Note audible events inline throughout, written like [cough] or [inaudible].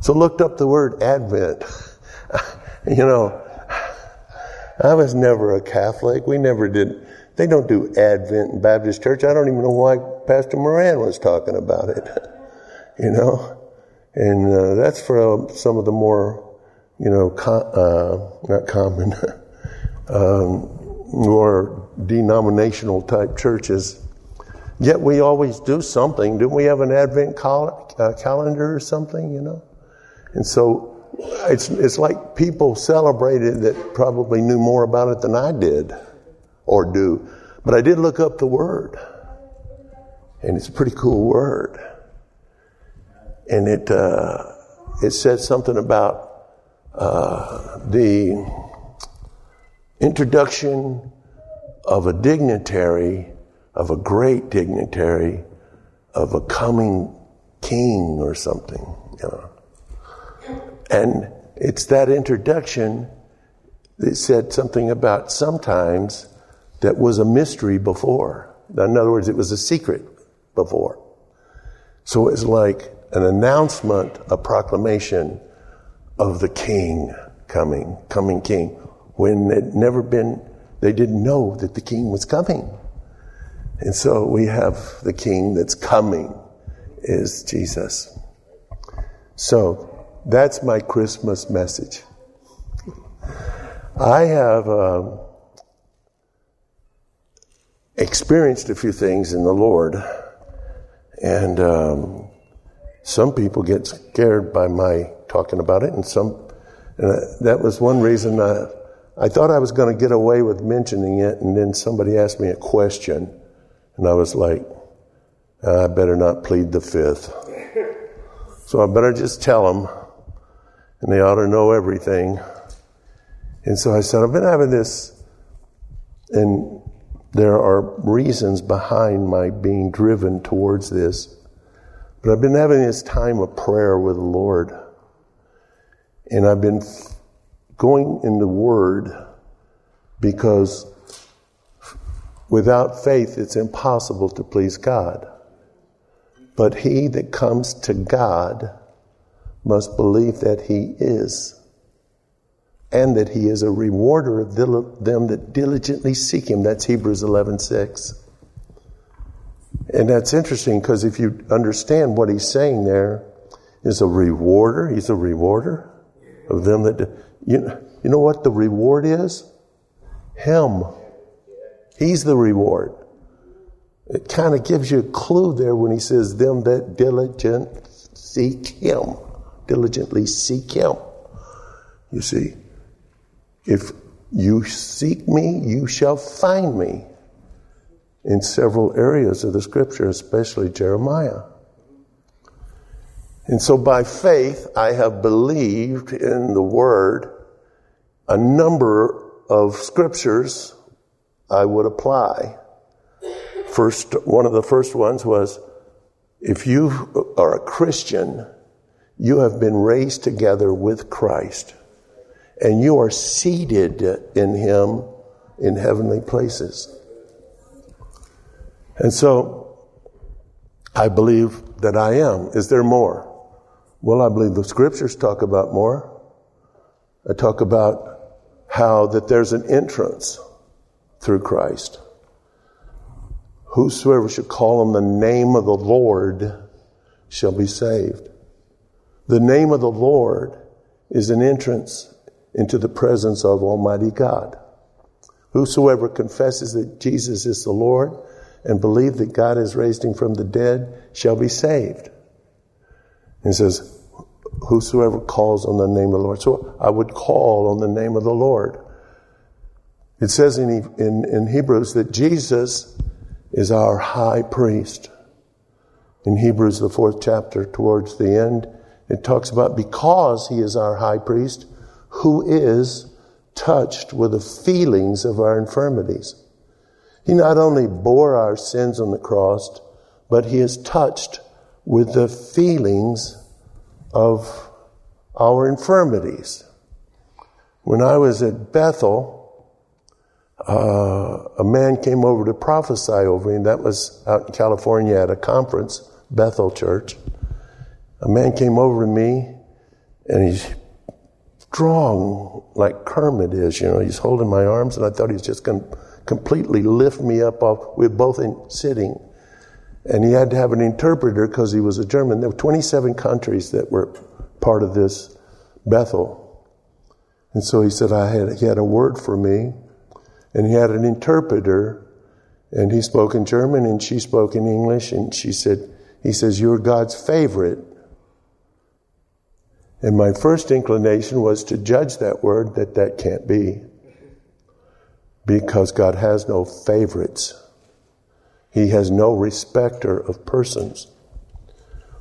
So looked up the word Advent. [laughs] you know, I was never a Catholic. We never did. They don't do Advent in Baptist church. I don't even know why Pastor Moran was talking about it. [laughs] you know, and uh, that's for uh, some of the more, you know, uh, not common, [laughs] um, more denominational type churches. Yet we always do something. Didn't we have an Advent uh, calendar or something? You know, and so it's it's like people celebrated that probably knew more about it than I did or do. But I did look up the word, and it's a pretty cool word. And it uh, it said something about uh, the introduction of a dignitary, of a great dignitary, of a coming king or something. You know. And it's that introduction that said something about sometimes that was a mystery before. In other words, it was a secret before. So it's like an announcement, a proclamation of the king coming, coming king, when it never been, they didn't know that the king was coming. And so we have the king that's coming is Jesus. So that's my Christmas message. I have um, experienced a few things in the Lord, and um, some people get scared by my talking about it, and some. And that was one reason I, I thought I was going to get away with mentioning it, and then somebody asked me a question, and I was like, I better not plead the fifth. So I better just tell them and they ought to know everything. And so I said, I've been having this, and there are reasons behind my being driven towards this. But I've been having this time of prayer with the Lord. And I've been going in the Word because without faith it's impossible to please God. But he that comes to God must believe that he is and that he is a rewarder of them that diligently seek him. That's hebrews 11.6 and that's interesting because if you understand what he's saying there is a rewarder he's a rewarder of them that you, you know what the reward is? Him. He's the reward. It kind of gives you a clue there when he says them that diligent seek him diligently seek Him. You see, if you seek me, you shall find me in several areas of the scripture, especially Jeremiah. And so by faith, I have believed in the word a number of scriptures I would apply. First, one of the first ones was, if you are a Christian, you have been raised together with Christ, and you are seated in Him in heavenly places. And so, I believe that I am. Is there more? Well, I believe the scriptures talk about more. I talk about how that there's an entrance through Christ. Whosoever should call on the name of the Lord shall be saved. The name of the Lord is an entrance into the presence of Almighty God. Whosoever confesses that Jesus is the Lord and believe that God has raised him from the dead shall be saved. And says, whosoever calls on the name of the Lord. So I would call on the name of the Lord. It says in, in, in Hebrews that Jesus is our high priest. In Hebrews, the fourth chapter, towards the end, it talks about because he is our high priest who is touched with the feelings of our infirmities. He not only bore our sins on the cross, but he is touched with the feelings of our infirmities. When I was at Bethel, uh, a man came over to prophesy over me. That was out in California at a conference, Bethel Church a man came over to me And he's strong like Kermit is, you know. He's holding my arms, and I thought he was just going to completely lift me up off. We were both in, sitting. And he had to have an interpreter because he was a German. There were 27 countries that were part of this Bethel. And so he said, I had, he had a word for me, and he had an interpreter, and he spoke in German, and she spoke in English, and she said, he says, You're God's favorite. And my first inclination was to judge that word that that can't be. Because God has no favorites. He has no respecter of persons.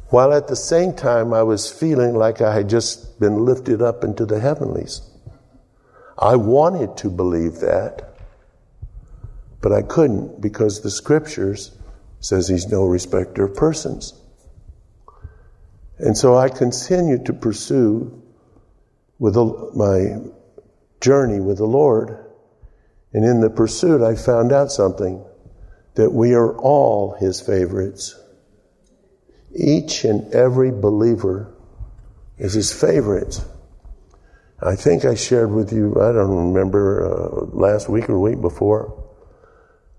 While at the same time, I was feeling like I had just been lifted up into the heavenlies. I wanted to believe that, but I couldn't because the scriptures says he's no respecter of persons. And so I continued to pursue with my journey with the Lord. And in the pursuit, I found out something that we are all his favorites. Each and every believer is his favorite. I think I shared with you, I don't remember, uh, last week or week before,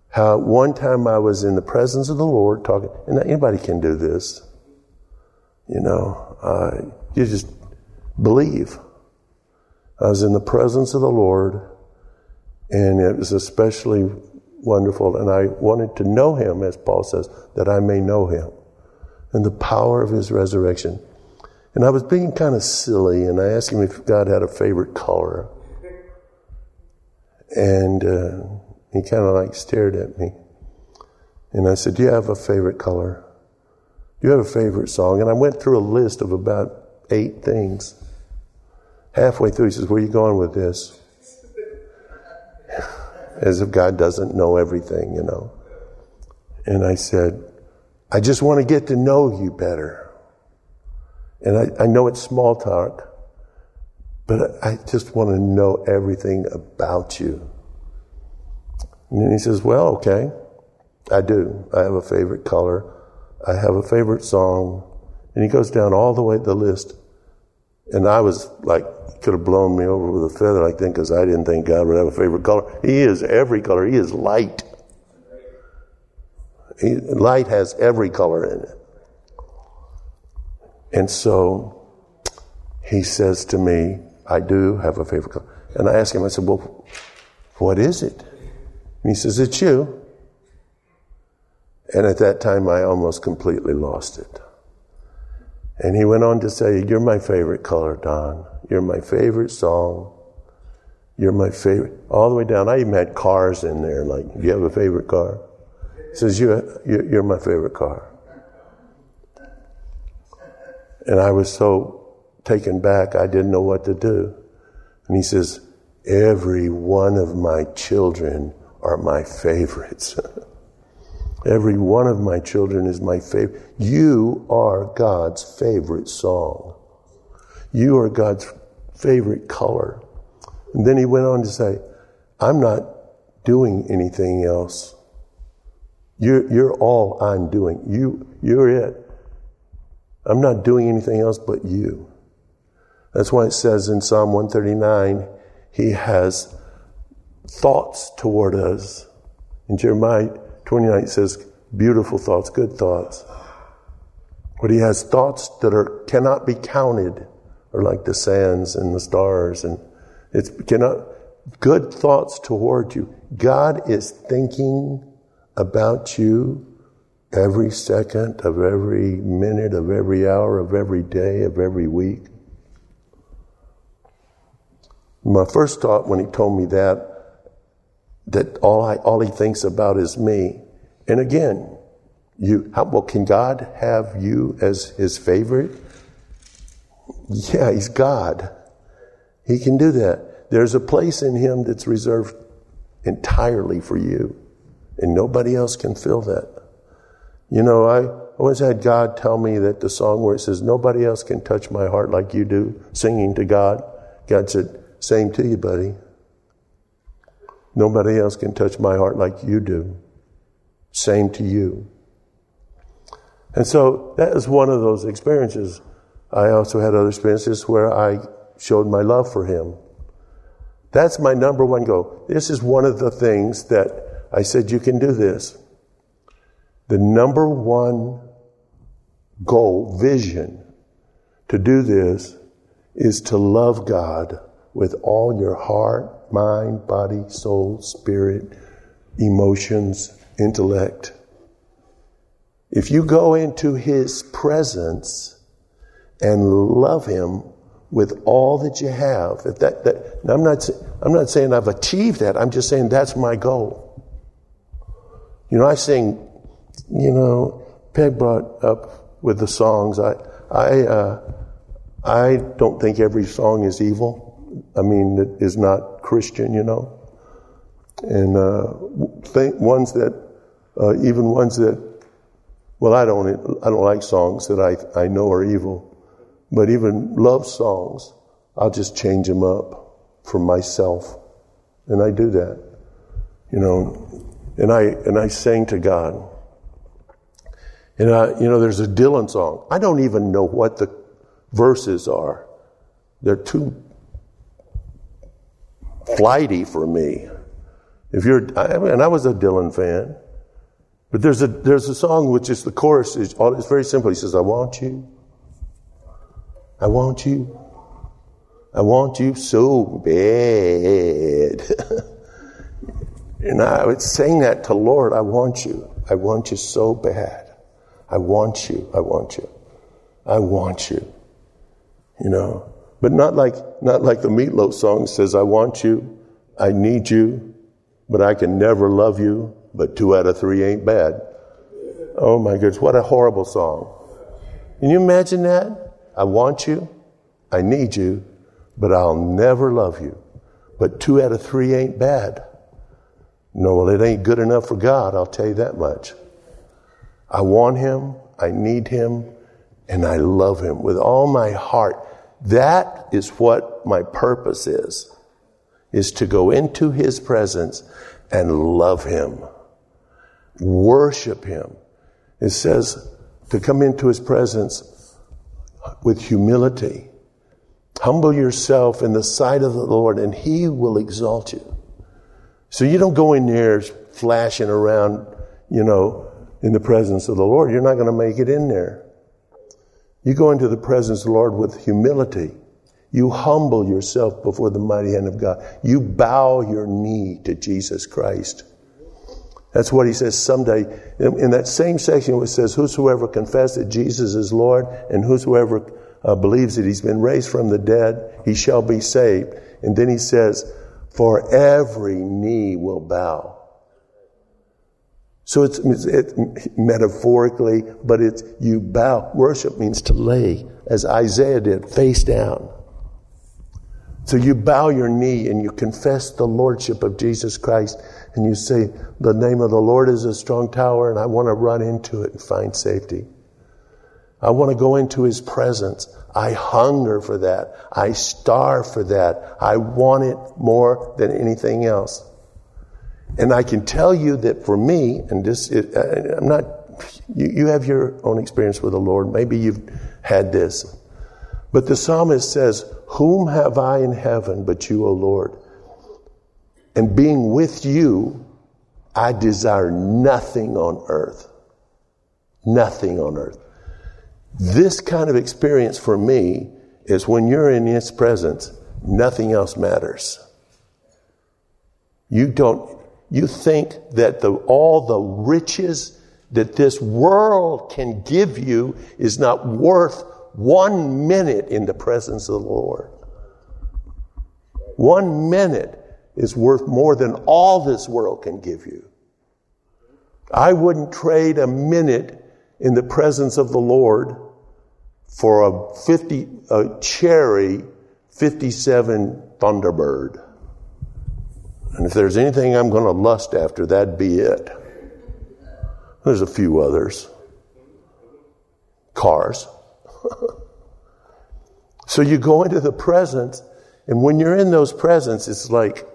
how one time I was in the presence of the Lord talking, and anybody can do this. You know, uh, you just believe. I was in the presence of the Lord, and it was especially wonderful. And I wanted to know Him, as Paul says, that I may know Him and the power of His resurrection. And I was being kind of silly, and I asked him if God had a favorite color. And uh, he kind of like stared at me. And I said, Do you have a favorite color? Do you have a favorite song? And I went through a list of about eight things. Halfway through, he says, Where are you going with this? [laughs] As if God doesn't know everything, you know. And I said, I just want to get to know you better. And I, I know it's small talk, but I just want to know everything about you. And then he says, Well, okay, I do. I have a favorite color. I have a favorite song. And he goes down all the way the list. And I was like, could have blown me over with a feather like that because I didn't think God would have a favorite color. He is every color. He is light. He, light has every color in it. And so he says to me, I do have a favorite color. And I ask him, I said, Well, what is it? And he says, It's you. And at that time, I almost completely lost it. And he went on to say, You're my favorite color, Don. You're my favorite song. You're my favorite. All the way down. I even had cars in there. Like, do you have a favorite car? He says, you're, you're my favorite car. And I was so taken back, I didn't know what to do. And he says, Every one of my children are my favorites. [laughs] Every one of my children is my favorite. You are God's favorite song. You are God's favorite color. And then he went on to say, I'm not doing anything else. You're, you're all I'm doing. You, you're it. I'm not doing anything else but you. That's why it says in Psalm 139, he has thoughts toward us. In Jeremiah 29, says, beautiful thoughts, good thoughts. But he has thoughts that are, cannot be counted, or like the sands and the stars, and it's cannot, good thoughts toward you. God is thinking about you every second of every minute of every hour of every day of every week. My first thought when he told me that, that all, I, all he thinks about is me. And again, you, how, well, can God have you as his favorite? Yeah, he's God. He can do that. There's a place in him that's reserved entirely for you, and nobody else can fill that. You know, I always had God tell me that the song where it says, Nobody else can touch my heart like you do, singing to God. God said, Same to you, buddy. Nobody else can touch my heart like you do. Same to you. And so that is one of those experiences I also had other experiences where I showed my love for him. That's my number one goal. This is one of the things that I said, you can do this. The number one goal, vision to do this is to love God with all your heart, mind, body, soul, spirit, emotions, intellect. If you go into His presence and love Him with all that you have, if that, that I'm not, I'm not saying I've achieved that. I'm just saying that's my goal. You know, I sing, you know, Peg brought up with the songs. I, I, uh, I don't think every song is evil. I mean, it is not Christian, you know. And uh, think ones that, uh, even ones that, well, I don't, I don't like songs that I, I know are evil, but even love songs, I'll just change them up for myself, and I do that, you know. And I and I sang to God. And I, you know, there's a Dylan song. I don't even know what the verses are. They're too flighty for me. If you're, I and I was a Dylan fan, but there's a there's a song which is the chorus is it's very simple. He says, "I want you, I want you, I want you so bad." [laughs] and I would sing that to Lord, "I want you, I want you so bad, I want you, I want you, I want you," you know. But not like, not like the Meat Loaf song says, I want you, I need you, but I can never love you, but two out of three ain't bad. Oh my goodness, what a horrible song. Can you imagine that? I want you, I need you, but I'll never love you. But two out of three ain't bad. No, well, it ain't good enough for God, I'll tell you that much. I want Him, I need Him, and I love Him with all my heart. That is what my purpose is, is to go into His presence and love Him, worship Him. It says to come into His presence with humility. Humble yourself in the sight of the Lord and He will exalt you. So you don't go in there flashing around, you know, in the presence of the Lord. You're not going to make it in there. You go into the presence of the Lord with humility. You humble yourself before the mighty hand of God. You bow your knee to Jesus Christ. That's what he says someday. In, that same section it says, Whosoever confesses that Jesus is Lord and whosoever uh, believes that he's been raised from the dead, he shall be saved. And then he says, For every knee will bow so it's, it's, metaphorically, but it's you bow. Worship means to lay, as Isaiah did, face down. So you bow your knee and you confess the lordship of Jesus Christ and you say, the name of the Lord is a strong tower and I want to run into it and find safety. I want to go into his presence. I hunger for that. I starve for that. I want it more than anything else. And I can tell you that for me, and this, it, uh, I'm not, you, you have your own experience with the Lord. Maybe you've had this. But the psalmist says, Whom have I in heaven but you, O Lord? And being with you, I desire nothing on earth. Nothing on earth. This kind of experience for me is when you're in His presence, nothing else matters. You don't, you think that the, all the riches that this world can give you is not worth one minute in the presence of the Lord. One minute is worth more than all this world can give you. I wouldn't trade a minute in the presence of the Lord for a 50, a cherry 57 Thunderbird. And if there's anything I'm going to lust after, that'd be it. There's a few others. Cars. [laughs] so you go into the presence, and when you're in those presence, it's like,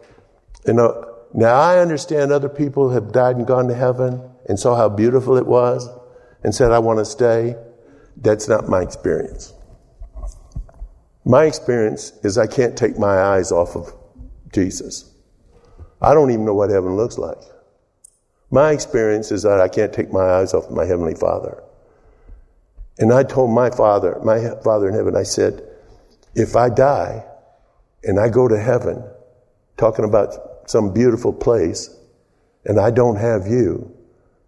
you know, now I understand other people have died and gone to heaven and saw how beautiful it was and said, I want to stay. That's not my experience. My experience is I can't take my eyes off of Jesus. I don't even know what heaven looks like. My experience is that I can't take my eyes off my Heavenly Father. And I told my Father, my Father in heaven, I said, if I die and I go to heaven, talking about some beautiful place, and I don't have you,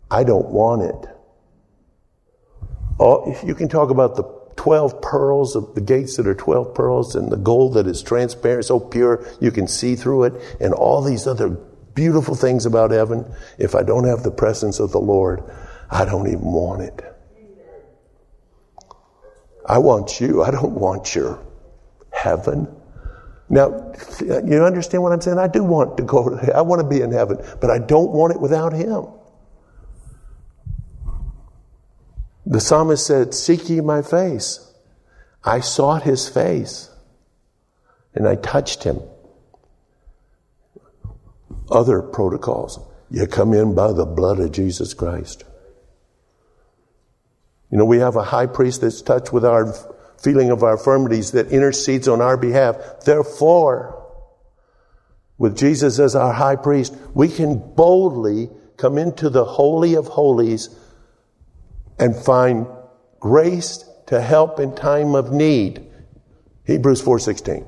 I don't want it. All, you can talk about the 12 pearls of the gates that are 12 pearls and the gold that is transparent, so pure you can see through it, and all these other beautiful things about heaven. If I don't have the presence of the Lord, I don't even want it. I want you. I don't want your heaven. Now, you understand what I'm saying? I do want to go, to, I want to be in heaven, but I don't want it without Him. The psalmist said, Seek ye my face. I sought his face and I touched him. Other protocols. You come in by the blood of Jesus Christ. You know, we have a high priest that's touched with our feeling of our infirmities that intercedes on our behalf. Therefore, with Jesus as our high priest, we can boldly come into the Holy of Holies and find grace to help in time of need. Hebrews 4:16.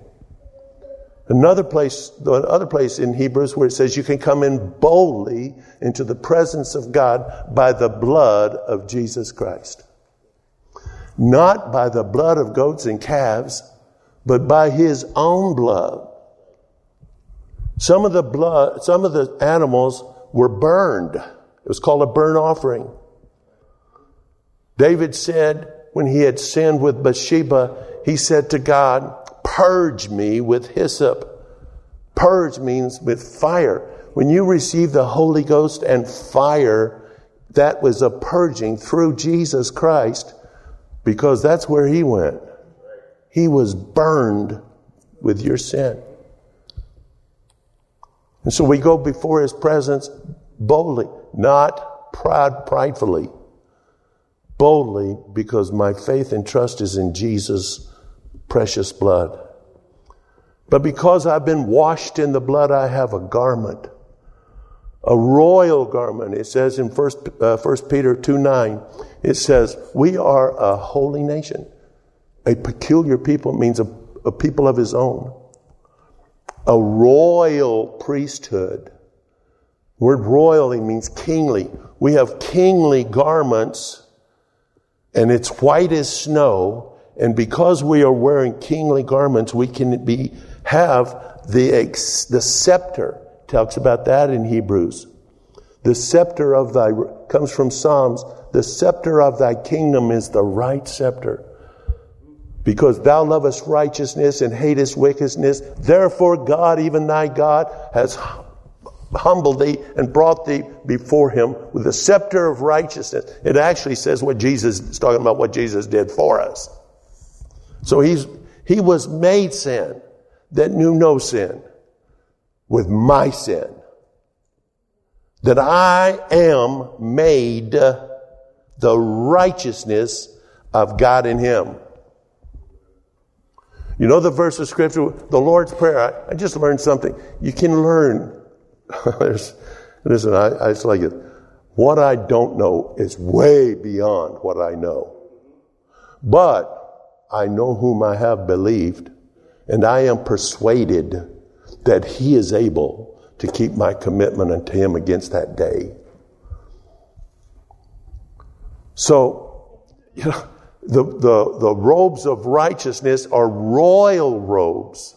Another place, the other place in Hebrews where it says you can come in boldly into the presence of God by the blood of Jesus Christ. Not by the blood of goats and calves, but by his own blood. Some of the blood, some of the animals were burned. It was called a burnt offering. David said when he had sinned with Bathsheba, he said to God, Purge me with hyssop. Purge means with fire. When you receive the Holy Ghost and fire, that was a purging through Jesus Christ because that's where he went. He was burned with your sin. And so we go before his presence boldly, not proud, pridefully boldly because my faith and trust is in Jesus' precious blood. But because I've been washed in the blood, I have a garment, a royal garment. It says in First, uh, First Peter 2 9, it says, We are a holy nation. A peculiar people means a, a people of his own. A royal priesthood. Word royally means kingly. We have kingly garments and it's white as snow. And because we are wearing kingly garments, we can be, have the, the scepter. Talks about that in Hebrews. The scepter of thy, comes from Psalms. The scepter of thy kingdom is the right scepter. Because thou lovest righteousness and hatest wickedness. Therefore God, even thy God, has humbled thee and brought thee before him with the scepter of righteousness. It actually says what Jesus is talking about what Jesus did for us. So he's, he was made sin that knew no sin with my sin. That I am made the righteousness of God in him. You know the verse of scripture, the Lord's Prayer. I, I just learned something. You can learn [laughs] listen, I, I it's like it. What I don't know is way beyond what I know. But I know whom I have believed, and I am persuaded that he is able to keep my commitment unto him against that day. So, you know, the, the, the robes of righteousness are royal robes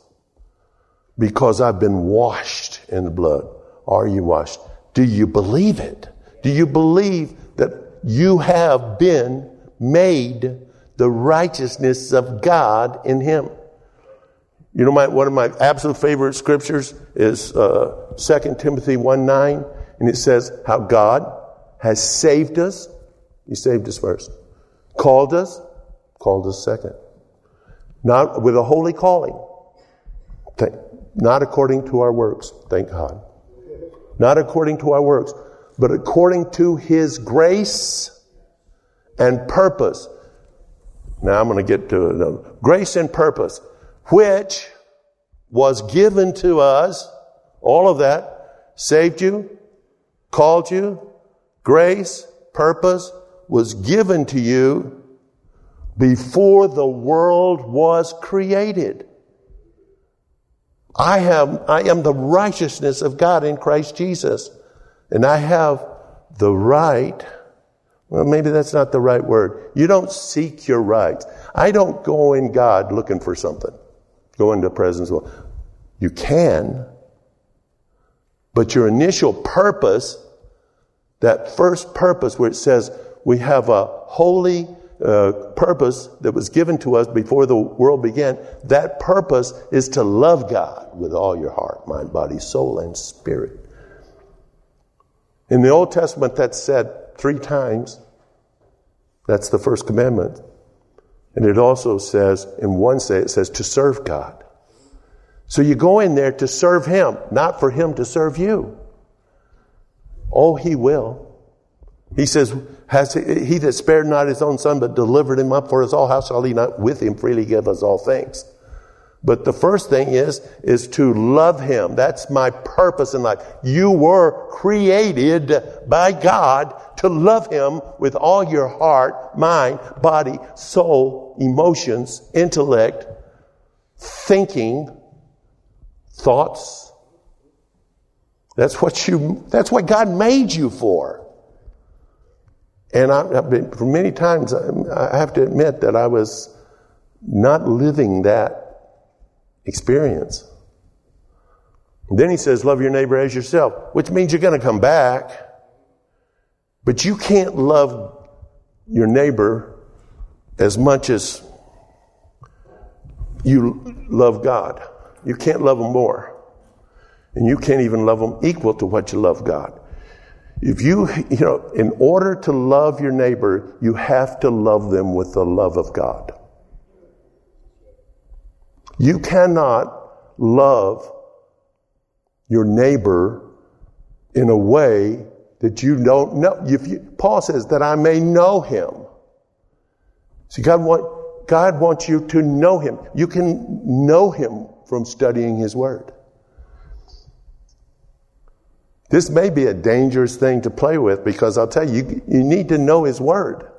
because I've been washed in the blood. Are you washed? Do you believe it? Do you believe that you have been made the righteousness of God in Him? You know, my, one of my absolute favorite scriptures is uh, 2 Timothy 1 9, and it says how God has saved us. He saved us first. Called us, called us second. Not with a holy calling. Not according to our works, thank God not according to our works, but according to his grace and purpose. Now I'm going to get to it. Grace and purpose. which was given to us, all of that, saved you, called you, grace, purpose, was given to you before the world was created. I have, I am the righteousness of God in Christ Jesus. And I have the right, well, maybe that's not the right word. You don't seek your rights. I don't go in God looking for something. Go into presence of You can, but your initial purpose, that first purpose where it says we have a holy uh, purpose that was given to us before the world began, that purpose is to love God with all your heart, mind, body, soul, and spirit. In the Old Testament, that's said three times. That's the first commandment. And it also says, in one say, it says to serve God. So you go in there to serve Him, not for Him to serve you. Oh, He will. He says, has he, he that spared not his own son, but delivered him up for us all, how shall he not with him freely give us all things? But the first thing is, is to love him. That's my purpose in life. You were created by God to love him with all your heart, mind, body, soul, emotions, intellect, thinking, thoughts. That's what you, that's what God made you for. And I, have been, for many times, I have to admit that I was not living that experience. And then he says, love your neighbor as yourself, which means you're going to come back. But you can't love your neighbor as much as you love God. You can't love them more. And you can't even love them equal to what you love God. If you, you know, in order to love your neighbor, you have to love them with the love of God. You cannot love your neighbor in a way that you don't know. You, Paul says that I may know him. See, God, want, God wants you to know him. You can know him from studying his word. This may be a dangerous thing to play with because I'll tell you, you need to know His Word.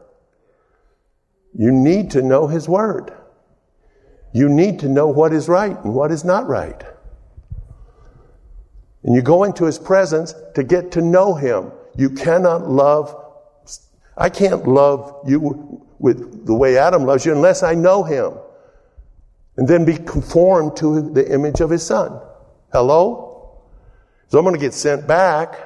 You need to know His Word. You need to know what is right and what is not right. And you go into His presence to get to know Him. You cannot love, I can't love you with the way Adam loves you unless I know Him. And then be conformed to the image of His Son. Hello? So I'm going to get sent back.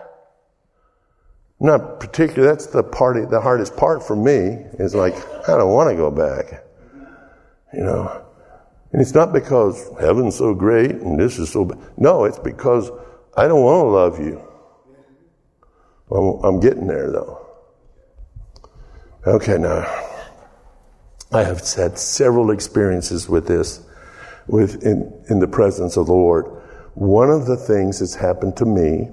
Not particularly, that's the party, the hardest part for me is like, I don't want to go back. You know. And it's not because heaven's so great and this is so bad. No, it's because I don't want to love you. I'm getting there though. Okay, now I have had several experiences with this, with in, in the presence of the Lord. One of the things that's happened to me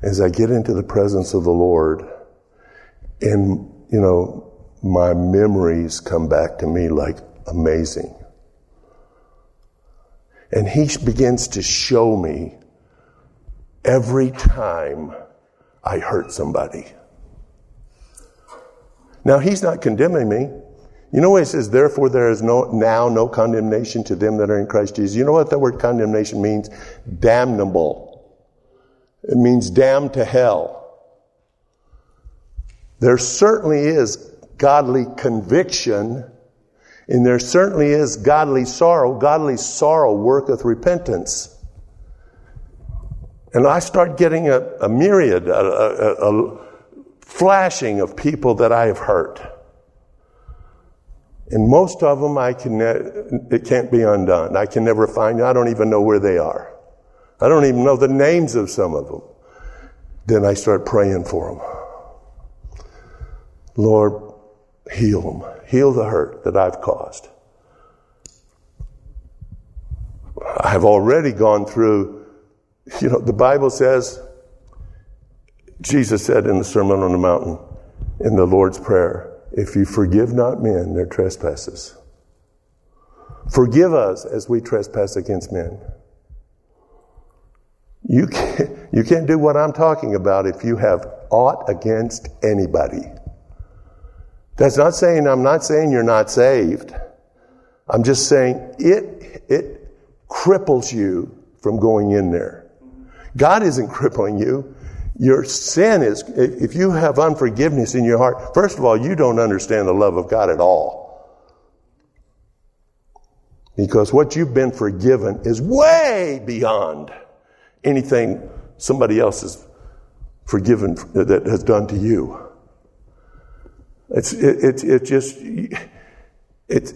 as I get into the presence of the Lord, and, you know, my memories come back to me like amazing. And He begins to show me every time I hurt somebody. Now, He's not condemning me. You know what it says, therefore there is no, now no condemnation to them that are in Christ Jesus. You know what that word condemnation means? Damnable. It means damned to hell. There certainly is godly conviction and there certainly is godly sorrow. Godly sorrow worketh repentance. And I start getting a, a myriad, a, a, a flashing of people that I have hurt. And most of them, I can, it can't be undone. I can never find, I don't even know where they are. I don't even know the names of some of them. Then I start praying for them. Lord, heal them. Heal the hurt that I've caused. I've already gone through, you know, the Bible says, Jesus said in the Sermon on the Mountain, in the Lord's Prayer, if you forgive not men their trespasses, Forgive us as we trespass against men. You can't, you can't do what I'm talking about if you have aught against anybody. That's not saying, I'm not saying you're not saved. I'm just saying it, it cripples you from going in there. God isn't [laughs] crippling you. Your sin is, if you have unforgiveness in your heart, first of all, you don't understand the love of God at all. Because what you've been forgiven is way beyond anything somebody else has forgiven that has done to you. It's, it, it, it just, it's,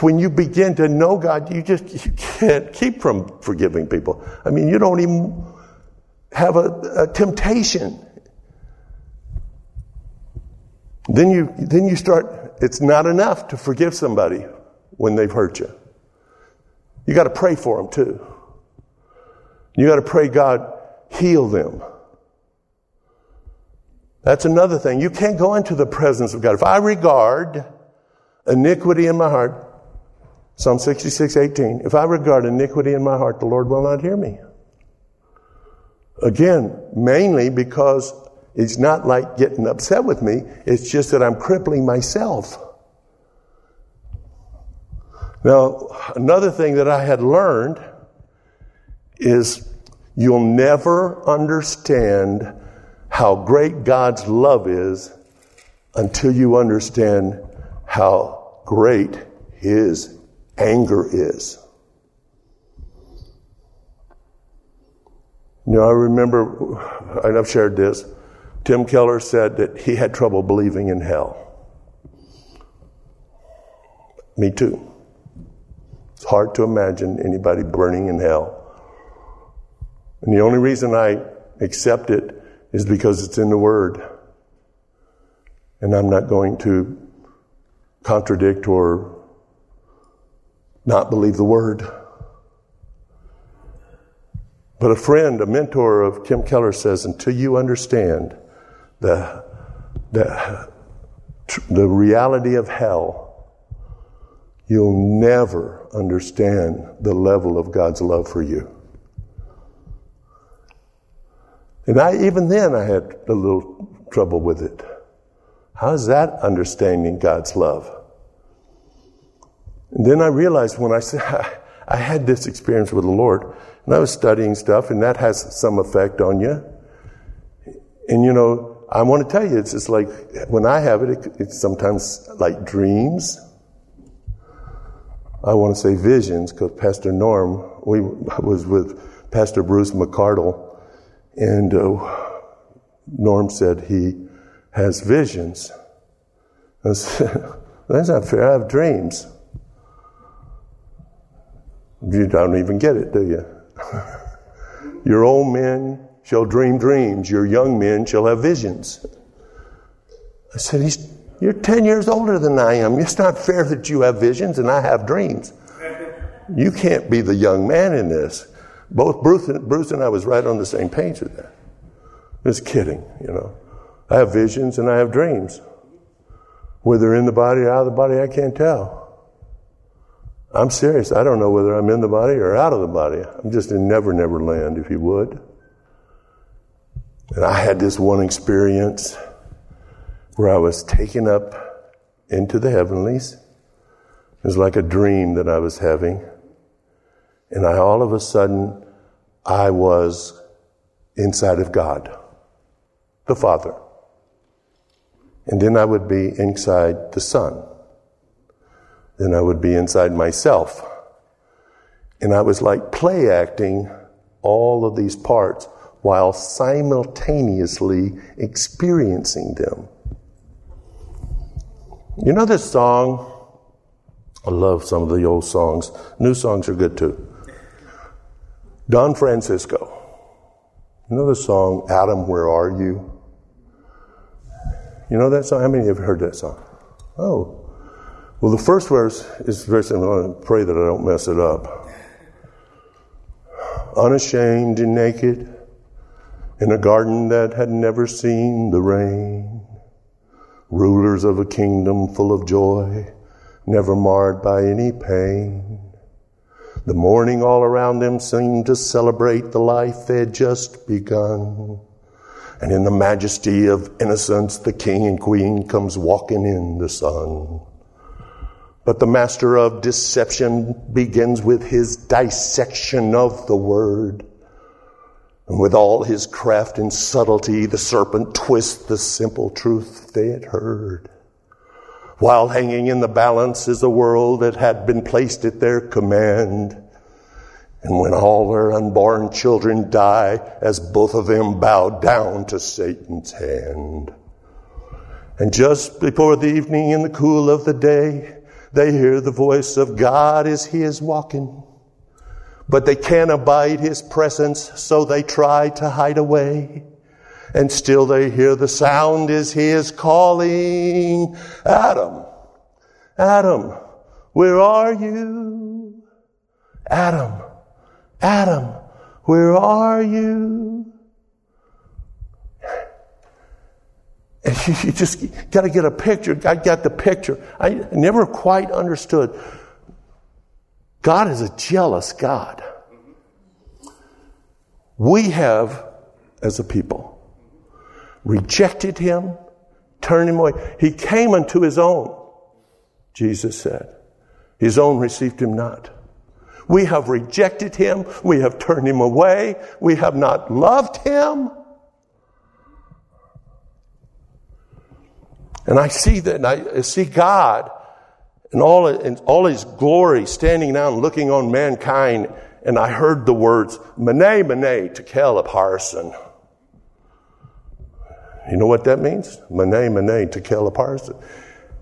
when you begin to know God, you just, you can't keep from forgiving people. I mean, you don't even have a, a temptation. Then you, then you start, it's not enough to forgive somebody when they've hurt you. You got to pray for them too. You got to pray, God, heal them. That's another thing. You can't go into the presence of God. If I regard iniquity in my heart, Psalm 66, 18, if I regard iniquity in my heart, the Lord will not hear me. Again, mainly because it's not like getting upset with me, it's just that I'm crippling myself. Now, another thing that I had learned is you'll never understand how great God's love is until you understand how great His anger is. You know, I remember, and I've shared this, Tim Keller said that he had trouble believing in hell. Me too. It's hard to imagine anybody burning in hell. And the only reason I accept it is because it's in the Word. And I'm not going to contradict or not believe the Word. But a friend, a mentor of Tim Keller says, until you understand the, the, the reality of hell, you'll never understand the level of God's love for you. And I, even then, I had a little trouble with it. How's that understanding God's love? And then I realized when I said, [laughs] I had this experience with the Lord, and I was studying stuff, and that has some effect on you. And you know, I want to tell you, it's just like when I have it, it it's sometimes like dreams I want to say visions because Pastor Norm, we was with Pastor Bruce McCardle, and uh, Norm said he has visions. I said, [laughs] That's not fair. I have dreams. You don't even get it, do you? Your old men shall dream dreams. Your young men shall have visions. I said, He's you're 10 years older than I am. It's not fair that you have visions and I have dreams. You can't be the young man in this. Both Bruce and, Bruce and I was right on the same page with that. Just kidding, you know. I have visions and I have dreams. Whether in the body or out of the body, I can't tell. I'm serious. I don't know whether I'm in the body or out of the body. I'm just in Never Never Land, if you would. And I had this one experience where I was taken up into the heavenlies. It was like a dream that I was having. And I all of a sudden, I was inside of God, the Father. And then I would be inside the Son. Then I would be inside myself. And I was like play acting all of these parts while simultaneously experiencing them. You know this song? I love some of the old songs. New songs are good too. Don Francisco. You know the song, Adam, Where Are You? You know that song? How many of you have heard that song? Oh. Well, the first verse is very simple. I pray that I don't mess it up. Unashamed and naked in a garden that had never seen the rain rulers of a kingdom full of joy, never marred by any pain. The morning all around them seemed to celebrate the life they had just begun. And in the majesty of innocence, the king and queen comes walking in the sun. But the master of deception begins with his dissection of the word. And with all his craft and subtlety, the serpent twists the simple truth they had heard. While hanging in the balance is a world that had been placed at their command. And when all their unborn children die, as both of them bow down to Satan's hand. And just before the evening in the cool of the day, they hear the voice of God as he is walking. But they can't abide his presence, so they try to hide away. And still they hear the sound as he is calling, Adam, Adam, where are you? Adam, Adam, where are you? [laughs] you just got to get a picture. I got the picture. I never quite understood. God is a jealous God. We have, as a people, rejected him, turned him away. He came unto his own, Jesus said. His own received him not. We have rejected him. We have turned him away. We have not loved him. And I see that, and I see God in all, in all his glory standing down looking on mankind. And I heard the words, Mene, Mene, Tekel Upharsin. You know what that means? Mene, Mene, Tekel Upharsin.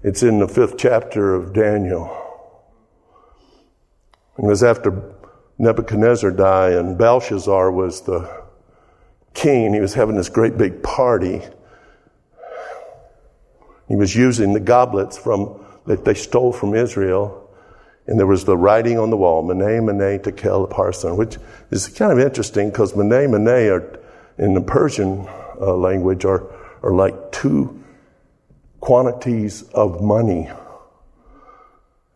It's in the fifth chapter of Daniel. It was after Nebuchadnezzar died and Belshazzar was the king. He was having this great big party. He was using the goblets from that they stole from Israel. And there was the writing on the wall, Mene, Mene, Tekel, Upharsin, which is kind of interesting because Mene, Mene are, in the Persian uh, language are, are like two quantities of money.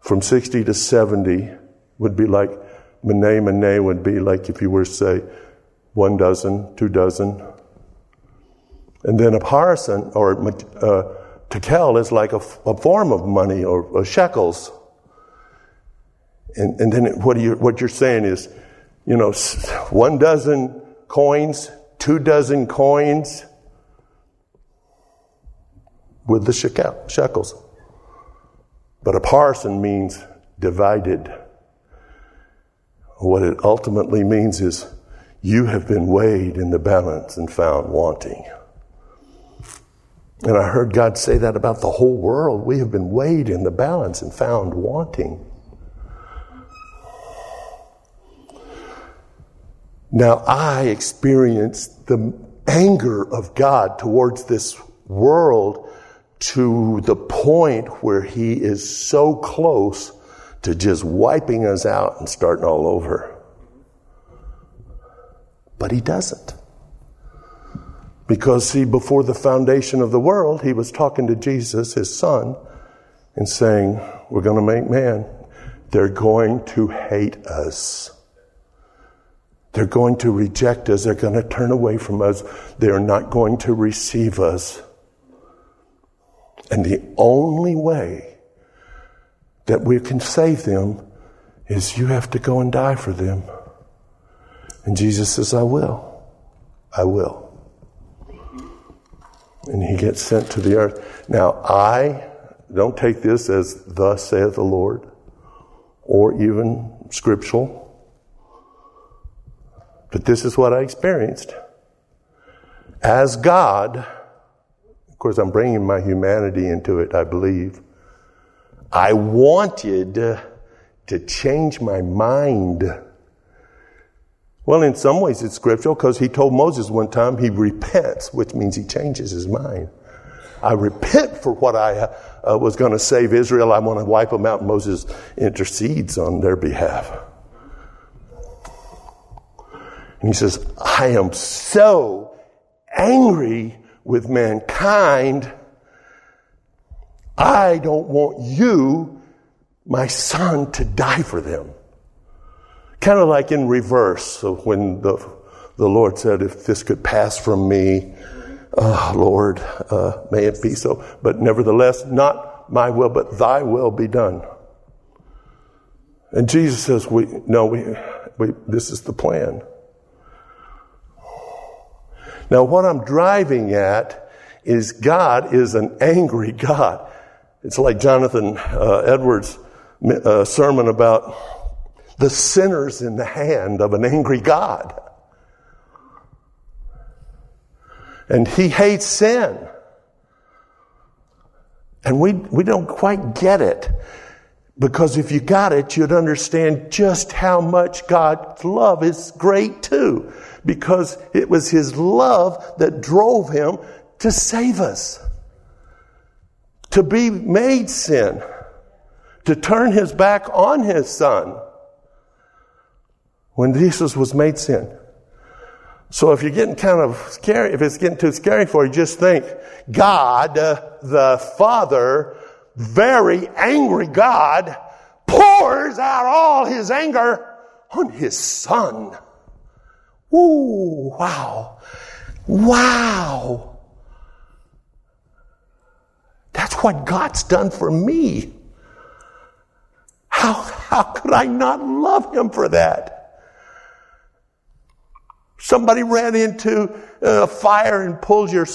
From 60 to 70 would be like, Mene, Mene would be like if you were say one dozen, two dozen. And then Upharsin or uh, tekel is like a, a, form of money or, or shekels. And, and then what, you, what you're saying is, you know, one dozen coins, two dozen coins with the shekel, shekels. But Upharsin means divided. What it ultimately means is you have been weighed in the balance and found wanting. And I heard God say that about the whole world. We have been weighed in the balance and found wanting. Now I experienced the anger of God towards this world to the point where He is so close to just wiping us out and starting all over. But he doesn't. Because, see, before the foundation of the world, he was talking to Jesus, his son, and saying, We're going to make man. They're going to hate us. They're going to reject us. They're going to turn away from us. They're not going to receive us. And the only way that we can save them is you have to go and die for them. And Jesus says, I will. I will. And he gets sent to the earth. Now, I don't take this as thus saith the Lord or even scriptural, but this is what I experienced. As God, of course, I'm bringing my humanity into it, I believe. I wanted to change my mind. Well, in some ways it's scriptural because he told Moses one time he repents, which means he changes his mind. I repent for what I uh, was going to save Israel. I want to wipe them out. Moses intercedes on their behalf. And he says, I am so angry with mankind I don't want you, my son, to die for them. Kind of like in reverse. So when the, the Lord said, if this could pass from me, oh, Lord, uh, may it be so. But nevertheless, not my will, but thy will be done. And Jesus says, we, no, we, we, this is the plan. Now, what I'm driving at is God is an angry God. It's like Jonathan uh, Edwards' uh, sermon about the sinners in the hand of an angry God. And he hates sin. And we, we don't quite get it. Because if you got it, you'd understand just how much God's love is great too because it was his love that drove him to save us, to be made sin, to turn his back on his son when Jesus was made sin. So if you're getting kind of scary, if it's getting too scary for you, just think God, uh, the Father, very angry God, pours out all his anger on his son. Ooh, wow. Wow. That's what God's done for me. How, how could I not love Him for that? Somebody ran into uh, a fire and pulled your,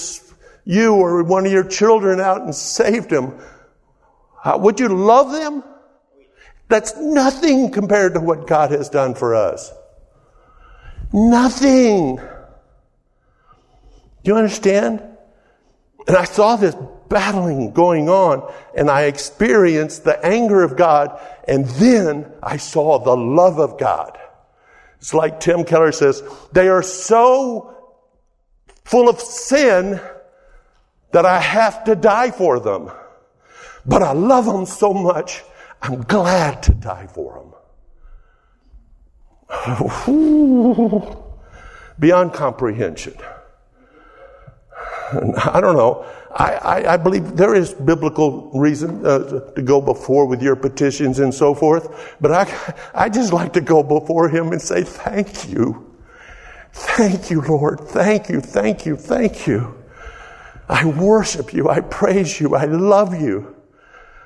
you or one of your children out and saved them. Would you love them? That's nothing compared to what God has done for us. Nothing. Do you understand? And I saw this battling going on, and I experienced the anger of God, and then I saw the love of God. It's like Tim Keller says, they are so full of sin that I have to die for them. But I love them so much, I'm glad to die for them. [laughs] beyond comprehension. I don't know. I, I, I, believe there is biblical reason uh, to go before with your petitions and so forth, but I, I just like to go before Him and say, Thank you. Thank you, Lord. Thank you, thank you, thank you. I worship you. I praise you. I love you.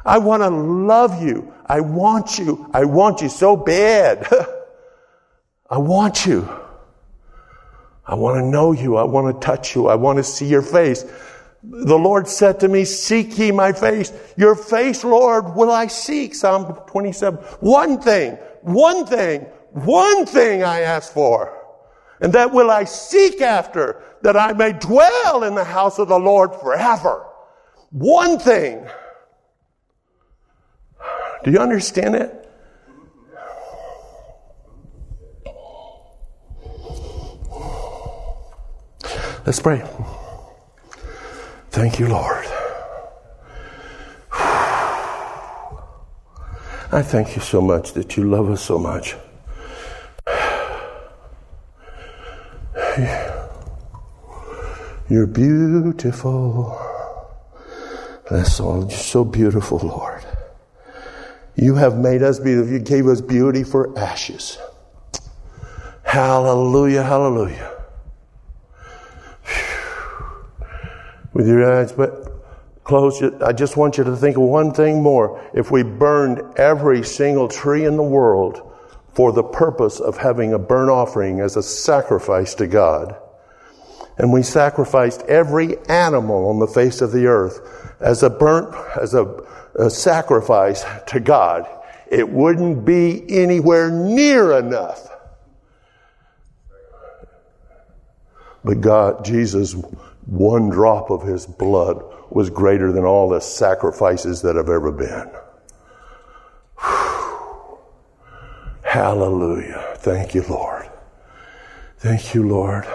I want to love you. I want you. I want you so bad. [laughs] I want you. I want to know you. I want to touch you. I want to see your face. The Lord said to me, Seek ye my face. Your face, Lord, will I seek. Psalm 27. One thing, one thing, one thing I ask for. And that will I seek after, that I may dwell in the house of the Lord forever. One thing. Do you understand it? Let's pray. Thank you, Lord. I thank you so much that you love us so much. You're beautiful. That's all. You're so beautiful, Lord. You have made us beautiful. You gave us beauty for ashes. Hallelujah, hallelujah. With your eyes but closed. I just want you to think of one thing more. If we burned every single tree in the world for the purpose of having a burnt offering as a sacrifice to God, and we sacrificed every animal on the face of the earth as a burnt, as a, a sacrifice to God, it wouldn't be anywhere near enough. But God, Jesus one drop of his blood was greater than all the sacrifices that have ever been. Hallelujah. Thank you, Lord. Thank you, Lord.